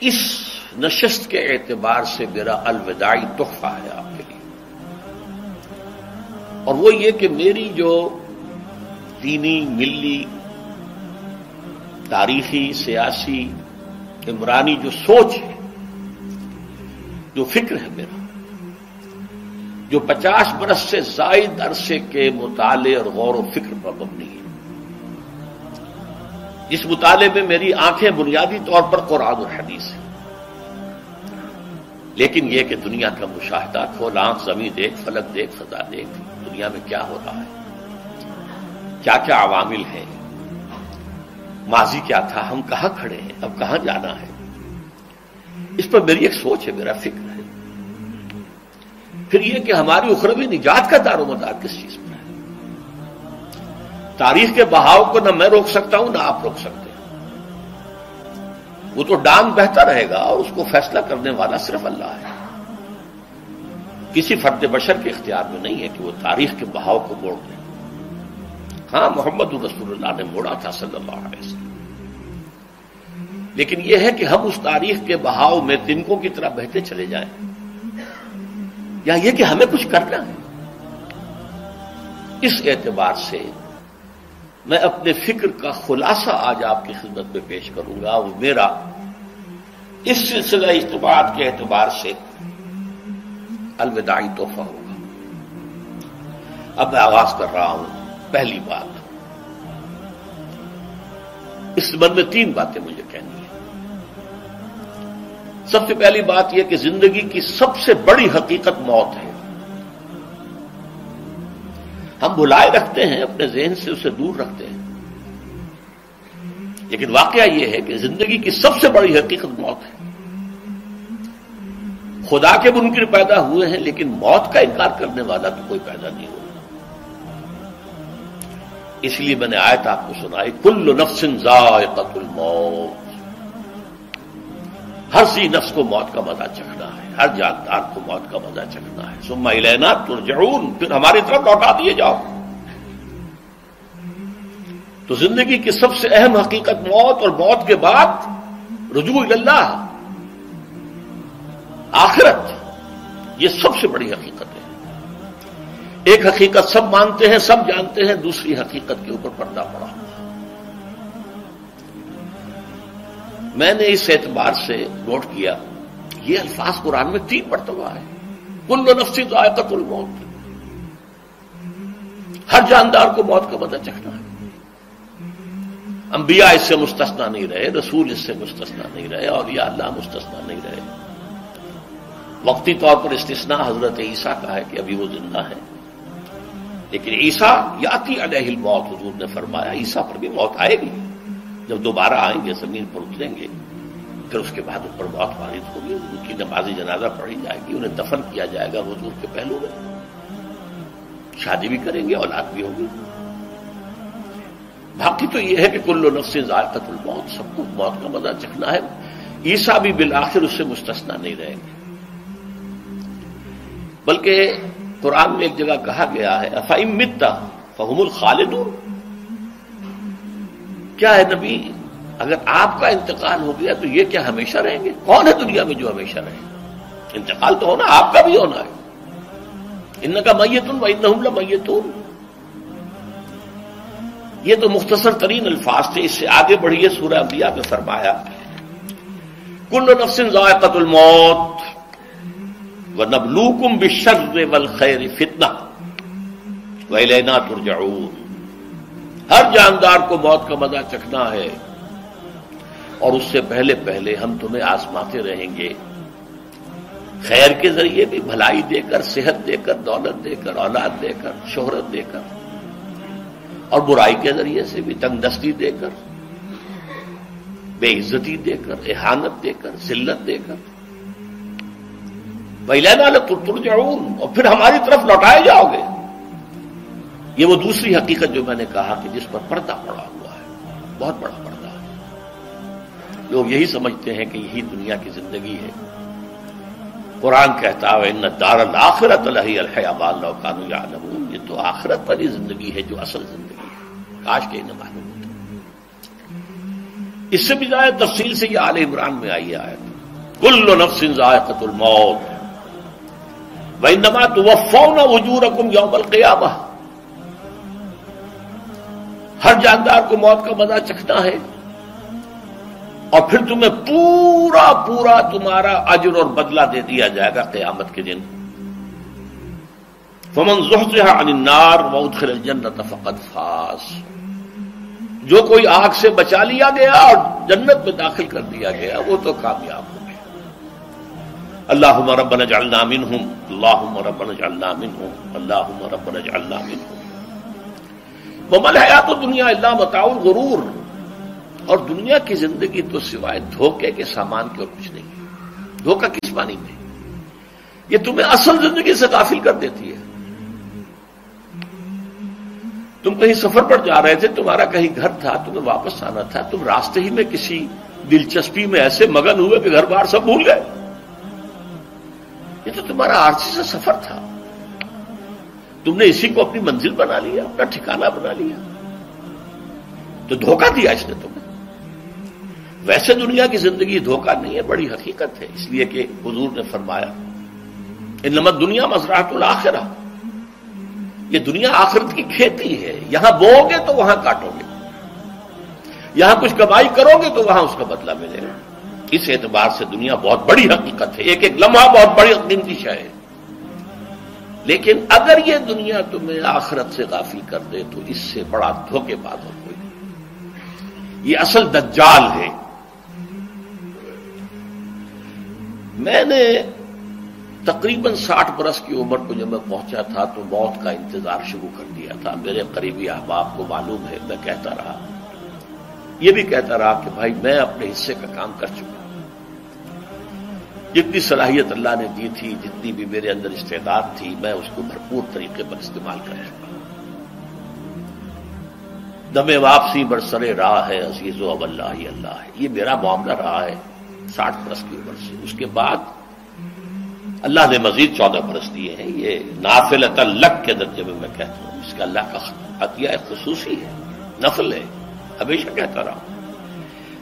اس نشست کے اعتبار سے میرا الوداعی تحفہ ہے آپ کے لیے۔ اور وہ یہ کہ میری جو دینی، ملی، تاریخی، سیاسی، عمرانی جو سوچ ہے، جو فکر ہے میرا، جو پچاس برس سے زائد عرصے کے مطالعے اور غور و فکر پر مبنی ہے۔ جس مطالعے میں میری آنکھیں بنیادی طور پر قرآن و حدیث لیکن یہ کہ دنیا کا مشاہدہ کھول آنکھ زمین دیکھ، فلک دیکھ، فضا دیکھ، دنیا میں کیا ہو رہا ہے؟ کیا کیا عوامل ہیں؟ ماضی کیا تھا؟ ہم کہاں کھڑے ہیں؟ اب کہاں جانا ہے؟ اس پر میری ایک سوچ ہے، میرا فکر ہے۔ پھر یہ کہ ہماری اخروی نجات کا دار و مدار کس چیز پر ہے؟ تاریخ کے بہاؤ کو نہ میں روک سکتا ہوں، نہ آپ روک سکتے وہ تو ڈانگ بہتا رہے گا اور اس کو فیصلہ کرنے والا صرف اللہ ہے۔ کسی فرد بشر کے اختیار میں نہیں ہے کہ وہ تاریخ کے بہاؤ کو موڑ دیں ہاں محمد رسول اللہ نے موڑا تھا صلی اللہ علیہ وسلم۔ لیکن یہ ہے کہ ہم اس تاریخ کے بہاؤ میں تنکوں کی طرح بہتے چلے جائیں۔ یا یہ کہ ہمیں کچھ کرنا ہے۔ اس اعتبار سے میں اپنے فکر کا خلاصہ آج آپ کی خدمت میں پیش کروں گا وہ میرا اس سلسلہ اجتماع کے اعتبار سے الوداعی تحفہ ہوگا۔ اب میں آغاز کر رہا ہوں پہلی بات۔ اس سبند میں تین باتیں مجھے کہنی ہیں۔ سب سے پہلی بات یہ کہ زندگی کی سب سے بڑی حقیقت موت ہے۔ ہم بلائے رکھتے ہیں، اپنے ذہن سے اسے دور رکھتے ہیں۔ لیکن واقعہ یہ ہے کہ زندگی کی سب سے بڑی حقیقت موت ہے۔ خدا کے منکر پیدا ہوئے ہیں، لیکن موت کا انکار کرنے والا تو کوئی پیدا نہیں ہوا۔ اس لیے میں نے آیت آپ کو سنائی، کل نفس ذائقت الموت۔ ہر سی نفس کو موت کا مزہ چکھنا ہے، ہر جاندار کو موت کا مزہ چکھنا ہے۔ سما لینا ترجعون، پھر ہماری طرف لوٹا دیے جاؤ۔ تو زندگی کی سب سے اہم حقیقت موت اور موت کے بعد رجوع اللہ۔ آخرت، یہ سب سے بڑی حقیقت ہے۔ ایک حقیقت سب مانتے ہیں، سب جانتے ہیں، دوسری حقیقت کے اوپر پردہ پڑا۔ میں نے اس اعتبار سے نوٹ کیا، یہ الفاظ قرآن میں تین مرتبہ ہے کل نفسی تو آئے الموت۔ ہر جاندار کو موت کا مدد چکھنا ہے۔ انبیاء اس سے مستثنا نہیں رہے، رسول اس سے مستثنا نہیں رہے اور یا اللہ مستثنا نہیں رہے۔ وقتی طور پر استثنا حضرت عیسیٰ کا ہے کہ ابھی وہ زندہ ہے لیکن عیسیٰ یاتی علیہ الموت، حضور نے فرمایا، عیسیٰ پر بھی موت آئے گی۔ جب دوبارہ آئیں گے زمین پر اتریں گے، پھر اس کے بعد اوپر موت وارد ہوگی، ان کی نمازی جنازہ پڑھی جائے گی، انہیں دفن کیا جائے گا حضور کے پہلو میں۔ شادی بھی کریں گے، اولاد بھی ہوگی۔ باقی تو یہ ہے کہ کل نفس ذائقت الموت، سب کو موت کا مزہ چکھنا ہے۔ عیسیٰ بھی بالآخر اس سے مستثنا نہیں رہیں گے۔ بلکہ قرآن میں ایک جگہ کہا گیا ہے افائم متا فہم الخالدون۔ کیا ہے نبی؟ اگر آپ کا انتقال ہو گیا تو یہ کیا ہمیشہ رہیں گے؟ کون ہے دنیا میں جو ہمیشہ رہے؟ انتقال تو ہونا، آپ کا بھی ہونا ہے۔ ان کا میتون ان میتون یہ تو مختصر ترین الفاظ تھے، اس سے آگے بڑھیے سورہ انبیاء میں فرمایا کل نفس ذائقت الموت و نبلوکم بشر ول خیر فتنا ترجعون۔ ہر جاندار کو موت کا مزہ چکھنا ہے۔ اور اس سے پہلے پہلے ہم تمہیں آسماتے رہیں گے۔ خیر کے ذریعے بھی بھلائی دے کر، صحت دے کر، دولت دے کر، اولاد دے کر، شہرت دے کر۔ اور برائی کے ذریعے سے بھی تنگ دستی دے کر، بے عزتی دے کر، احانت دے کر، ذلت دے کر۔ پہلے نہ تر جاؤں اور پھر ہماری طرف لوٹائے جاؤ گے۔ یہ وہ دوسری حقیقت جو میں نے کہا کہ جس پر پردہ پڑا ہوا ہے، بہت بڑا پردہ ہے۔ لوگ یہی سمجھتے ہیں کہ یہی دنیا کی زندگی ہے۔ قرآن کہتا ہے ان دار الآخرت الحی الحبال کانو یا یہ تو آخرت والی زندگی ہے، جو اصل زندگی ہے۔ کاش کے انہیں معلوم ہوتا۔ اس سے بھی زیادہ تفصیل سے یہ عال عمران میں آئی آئے کل نفس ذائقت الموت۔ بھائی نما تو وفو نہ وجور رقم یوم القیامہ ہر جاندار کو موت کا مزہ چکھنا ہے اور پھر تمہیں پورا پورا تمہارا اجر اور بدلہ دے دیا جائے گا قیامت کے دن۔ فمن عن النار وادخل الجنت فقد فاز۔ جو کوئی آگ سے بچا لیا گیا اور جنت میں داخل کر دیا گیا، وہ تو کامیاب ہو گیا۔ اللہ ربنا اجعلنا منہم اللہ ربنا اجعلنا منہم اللہ ربنا اجعلنا منہم۔ ومل حیات دنیا اللہ متاؤ غرور اور دنیا کی زندگی تو سوائے دھوکے کے سامان کی اور کچھ نہیں۔ دھوکہ کس معنی میں؟ یہ تمہیں اصل زندگی سے غافل کر دیتی ہے۔ تم کہیں سفر پر جا رہے تھے، تمہارا کہیں گھر تھا، تمہیں واپس آنا تھا، تم راستے ہی میں کسی دلچسپی میں ایسے مگن ہوئے کہ گھر بار سب بھول گئے۔ یہ تو تمہارا آرسی سے سفر تھا۔ تم نے اسی کو اپنی منزل بنا لیا، اپنا ٹھکانا بنا لیا۔ تو دھوکہ دیا اس نے تمہیں ویسے دنیا کی زندگی دھوکہ نہیں ہے، بڑی حقیقت ہے۔ اس لیے کہ حضور نے فرمایا ان نمت دنیا مزراحت الآخرہ یہ دنیا آخرت کی کھیتی ہے۔ یہاں بو گے تو وہاں کاٹو گے۔ یہاں کچھ کمائی کرو گے تو وہاں اس کا بدلہ ملے گا۔ اس اعتبار سے دنیا بہت بڑی حقیقت ہے۔ ایک ایک لمحہ بہت بڑی قیمتی شہ ہے۔ لیکن اگر یہ دنیا تمہیں آخرت سے غافل کر دے تو اس سے بڑا دھوکے بات اور کوئی نہیں۔ یہ اصل دجال ہے۔ میں نے تقریباً ساٹھ برس کی عمر کو جب میں پہنچا تھا تو موت کا انتظار شروع کر دیا تھا۔ میرے قریبی احباب کو معلوم ہے، میں کہتا رہا۔ یہ بھی کہتا رہا کہ بھائی میں اپنے حصے کا کام کر چکا جتنی صلاحیت اللہ نے دی تھی، جتنی بھی میرے اندر استعداد تھی، میں اس کو بھرپور طریقے پر استعمال کر چکا دمے واپسی برسرے راہ ہے عزیز و اب اللہ ہی اللہ ہے۔ یہ میرا معاملہ رہا ہے ساٹھ برس کی عمر سے۔ اس کے بعد اللہ نے مزید چودہ برس دیے ہیں۔ یہ نافل تلق کے درجے میں میں کہتا ہوں۔ اس کا اللہ کا عطیہ خصوصی ہے، نفل ہے۔ ہمیشہ کہتا رہا ہوں۔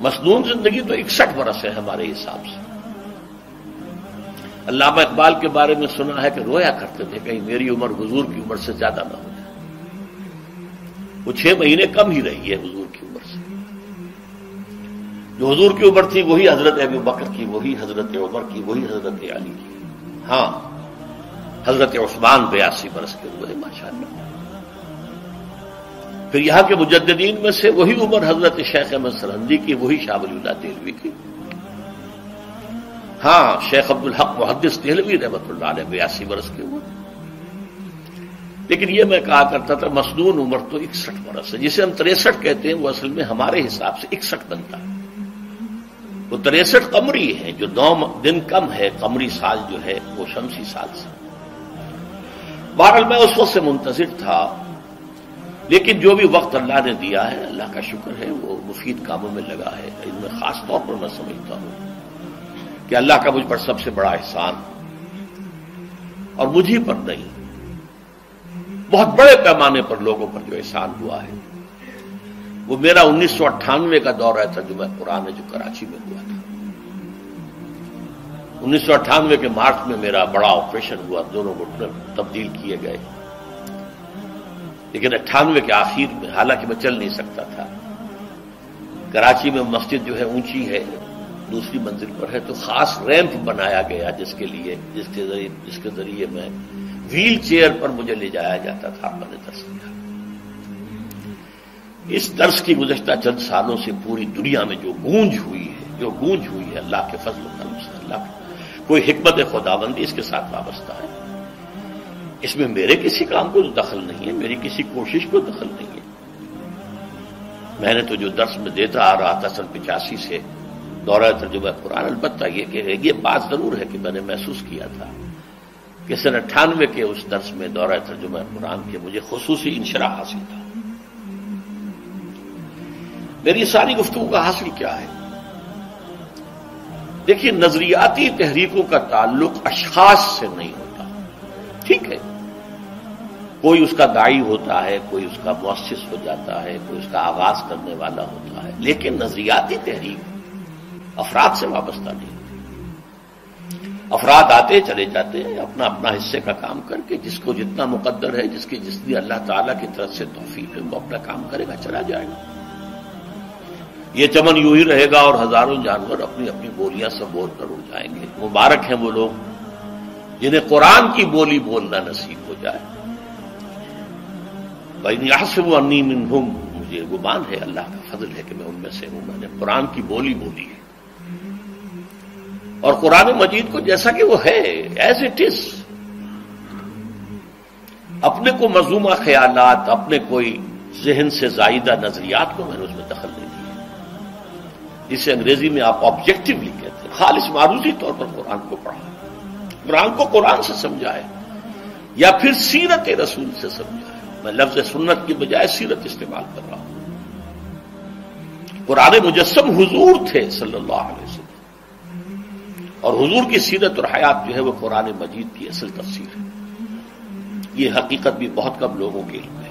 مصنون زندگی تو اکسٹھ برس ہے ہمارے حساب سے۔ علامہ اقبال کے بارے میں سنا ہے کہ رویا کرتے تھے کہیں میری عمر حضور کی عمر سے زیادہ نہ ہو جائے۔ وہ چھ مہینے کم ہی رہی ہے حضور کی عمر سے۔ جو حضور کی عمر تھی وہی حضرت ابو بکر کی، وہی حضرت عمر کی، وہی حضرت علی کی۔ ہاں حضرت عثمان بیاسی برس کے ہوئے ماشاء اللہ پھر یہاں کے مجددین میں سے وہی عمر حضرت شیخ احمد سرحدی کی، وہی شاہ ولی اللہ دہلوی کی۔ ہاں شیخ عبد الحق محدث دہلوی رحمت اللہ علیہ بیاسی برس کے ہوئے۔ لیکن یہ میں کہا کرتا تھا، مصنون عمر تو اکسٹھ برس ہے، جسے ہم تریسٹھ کہتے ہیں، وہ اصل میں ہمارے حساب سے اکسٹھ بنتا ہے۔ وہ تریسٹھ کمری ہے، جو نو دن کم ہے کمری سال جو ہے، وہ شمسی سال سے۔ بہرحال میں اس وقت سے منتظر تھا، لیکن جو بھی وقت اللہ نے دیا ہے، اللہ کا شکر ہے، وہ مفید کاموں میں لگا ہے۔ ان میں خاص طور پر میں سمجھتا ہوں۔ کہ اللہ کا مجھ پر سب سے بڑا احسان اور مجھے پر نہیں، بہت بڑے پیمانے پر لوگوں پر جو احسان ہوا ہے۔ وہ میرا انیس سو اٹھانوے کا دور ہے، ترجمہ قرآن جو کراچی میں ہوا تھا۔ انیس سو اٹھانوے کے مارچ میں میرا بڑا آپریشن ہوا، دونوں گھٹنے تبدیل کیے گئے۔ لیکن اٹھانوے کے آخر میں، حالانکہ میں چل نہیں سکتا تھا، کراچی میں مسجد جو ہے اونچی ہے۔ دوسری منزل پر ہے تو خاص ریمپ بنایا گیا جس کے لیے، جس کے ذریعے، جس کے ذریعے میں ویل چیئر پر مجھے لے جایا جاتا تھا میں نے درس کیا اس درس کی گزشتہ چند سالوں سے پوری دنیا میں جو گونج ہوئی ہے، جو گونج ہوئی ہے، اللہ کے فضل و کرم سے، اللہ کوئی حکمت خداوندی اس کے ساتھ وابستہ ہے۔ اس میں میرے کسی کام کو دخل نہیں ہے، میری کسی کوشش کو دخل نہیں ہے۔ میں نے تو جو درس میں دیتا، آ رہا تھا سن پچاسی سے دورہ ترجمہ قرآن، البتہ یہ کہ یہ بات ضرور ہے کہ میں نے محسوس کیا تھا کہ سن اٹھانوے کے اس درس میں دورہ ترجمہ قرآن کے مجھے خصوصی انشرا حاصل تھا۔ میری ساری گفتگو کا حاصل کیا ہے؟ دیکھیے، نظریاتی تحریکوں کا تعلق اشخاص سے نہیں ہوتا۔ ٹھیک ہے، کوئی اس کا دائی ہوتا ہے، کوئی اس کا مؤسس ہو جاتا ہے، کوئی اس کا آغاز کرنے والا ہوتا ہے، لیکن نظریاتی تحریک افراد سے وابستہ نہیں افراد آتے، چلے جاتے ہیں، اپنا اپنا حصے کا کام کر کے، جس کو جتنا مقدر ہے، جس کی جس جتنی اللہ تعالیٰ کی طرف سے توفیق ہے، وہ اپنا کام کرے گا، چلا جائے گا۔ یہ چمن یوں ہی رہے گا اور ہزاروں جانور اپنی اپنی بولیاں سے بول کر اڑ جائیں گے۔ مبارک ہیں وہ لوگ، جنہیں قرآن کی بولی بولنا نصیب ہو جائے۔ بھائی یہاں سے وہ انی مجھے گمان ہے، اللہ کا فضل ہے کہ میں ان میں سے ہوں۔ میں نے قرآن کی بولی بولی ہے۔ اور قرآن مجید کو جیسا کہ وہ ہے ایز اٹ از اپنے کو مضمومہ خیالات، اپنے کوئی ذہن سے زائدہ نظریات کو میں نے اس میں دخل نہیں دیا جسے انگریزی میں آپ آبجیکٹولی کہتے ہیں۔ خالص معروضی طور پر قرآن کو پڑھا۔ قرآن کو قرآن سے سمجھائے یا پھر سیرت رسول سے سمجھائے۔ میں لفظ سنت کی بجائے سیرت استعمال کر رہا ہوں۔ قرآن مجسم حضور تھے صلی اللہ علیہ وسلم اور حضور کی سیرت اور حیات جو ہے وہ قرآن مجید کی اصل تفسیر ہے۔ یہ حقیقت بھی بہت کم لوگوں کے علم ہے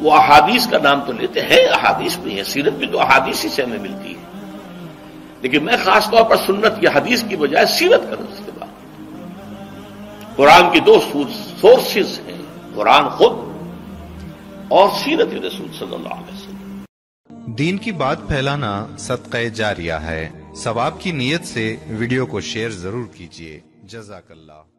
وہ احادیث کا نام تو لیتے ہیں، احادیث بھی ہے سیرت بھی تو احادیث ہی سے ہمیں ملتی ہے۔ لیکن میں خاص طور پر سنت یا حدیث کی بجائے سیرت کروں اس کے بعد۔ قرآن کی دو سورسز ہیں، قرآن خود اور سیرت رسول صلی اللہ علیہ وسلم۔ دین کی بات پھیلانا صدقہ جاریہ ہے۔ ثواب کی نیت سے ویڈیو کو شیئر ضرور کیجیے جزاک اللہ۔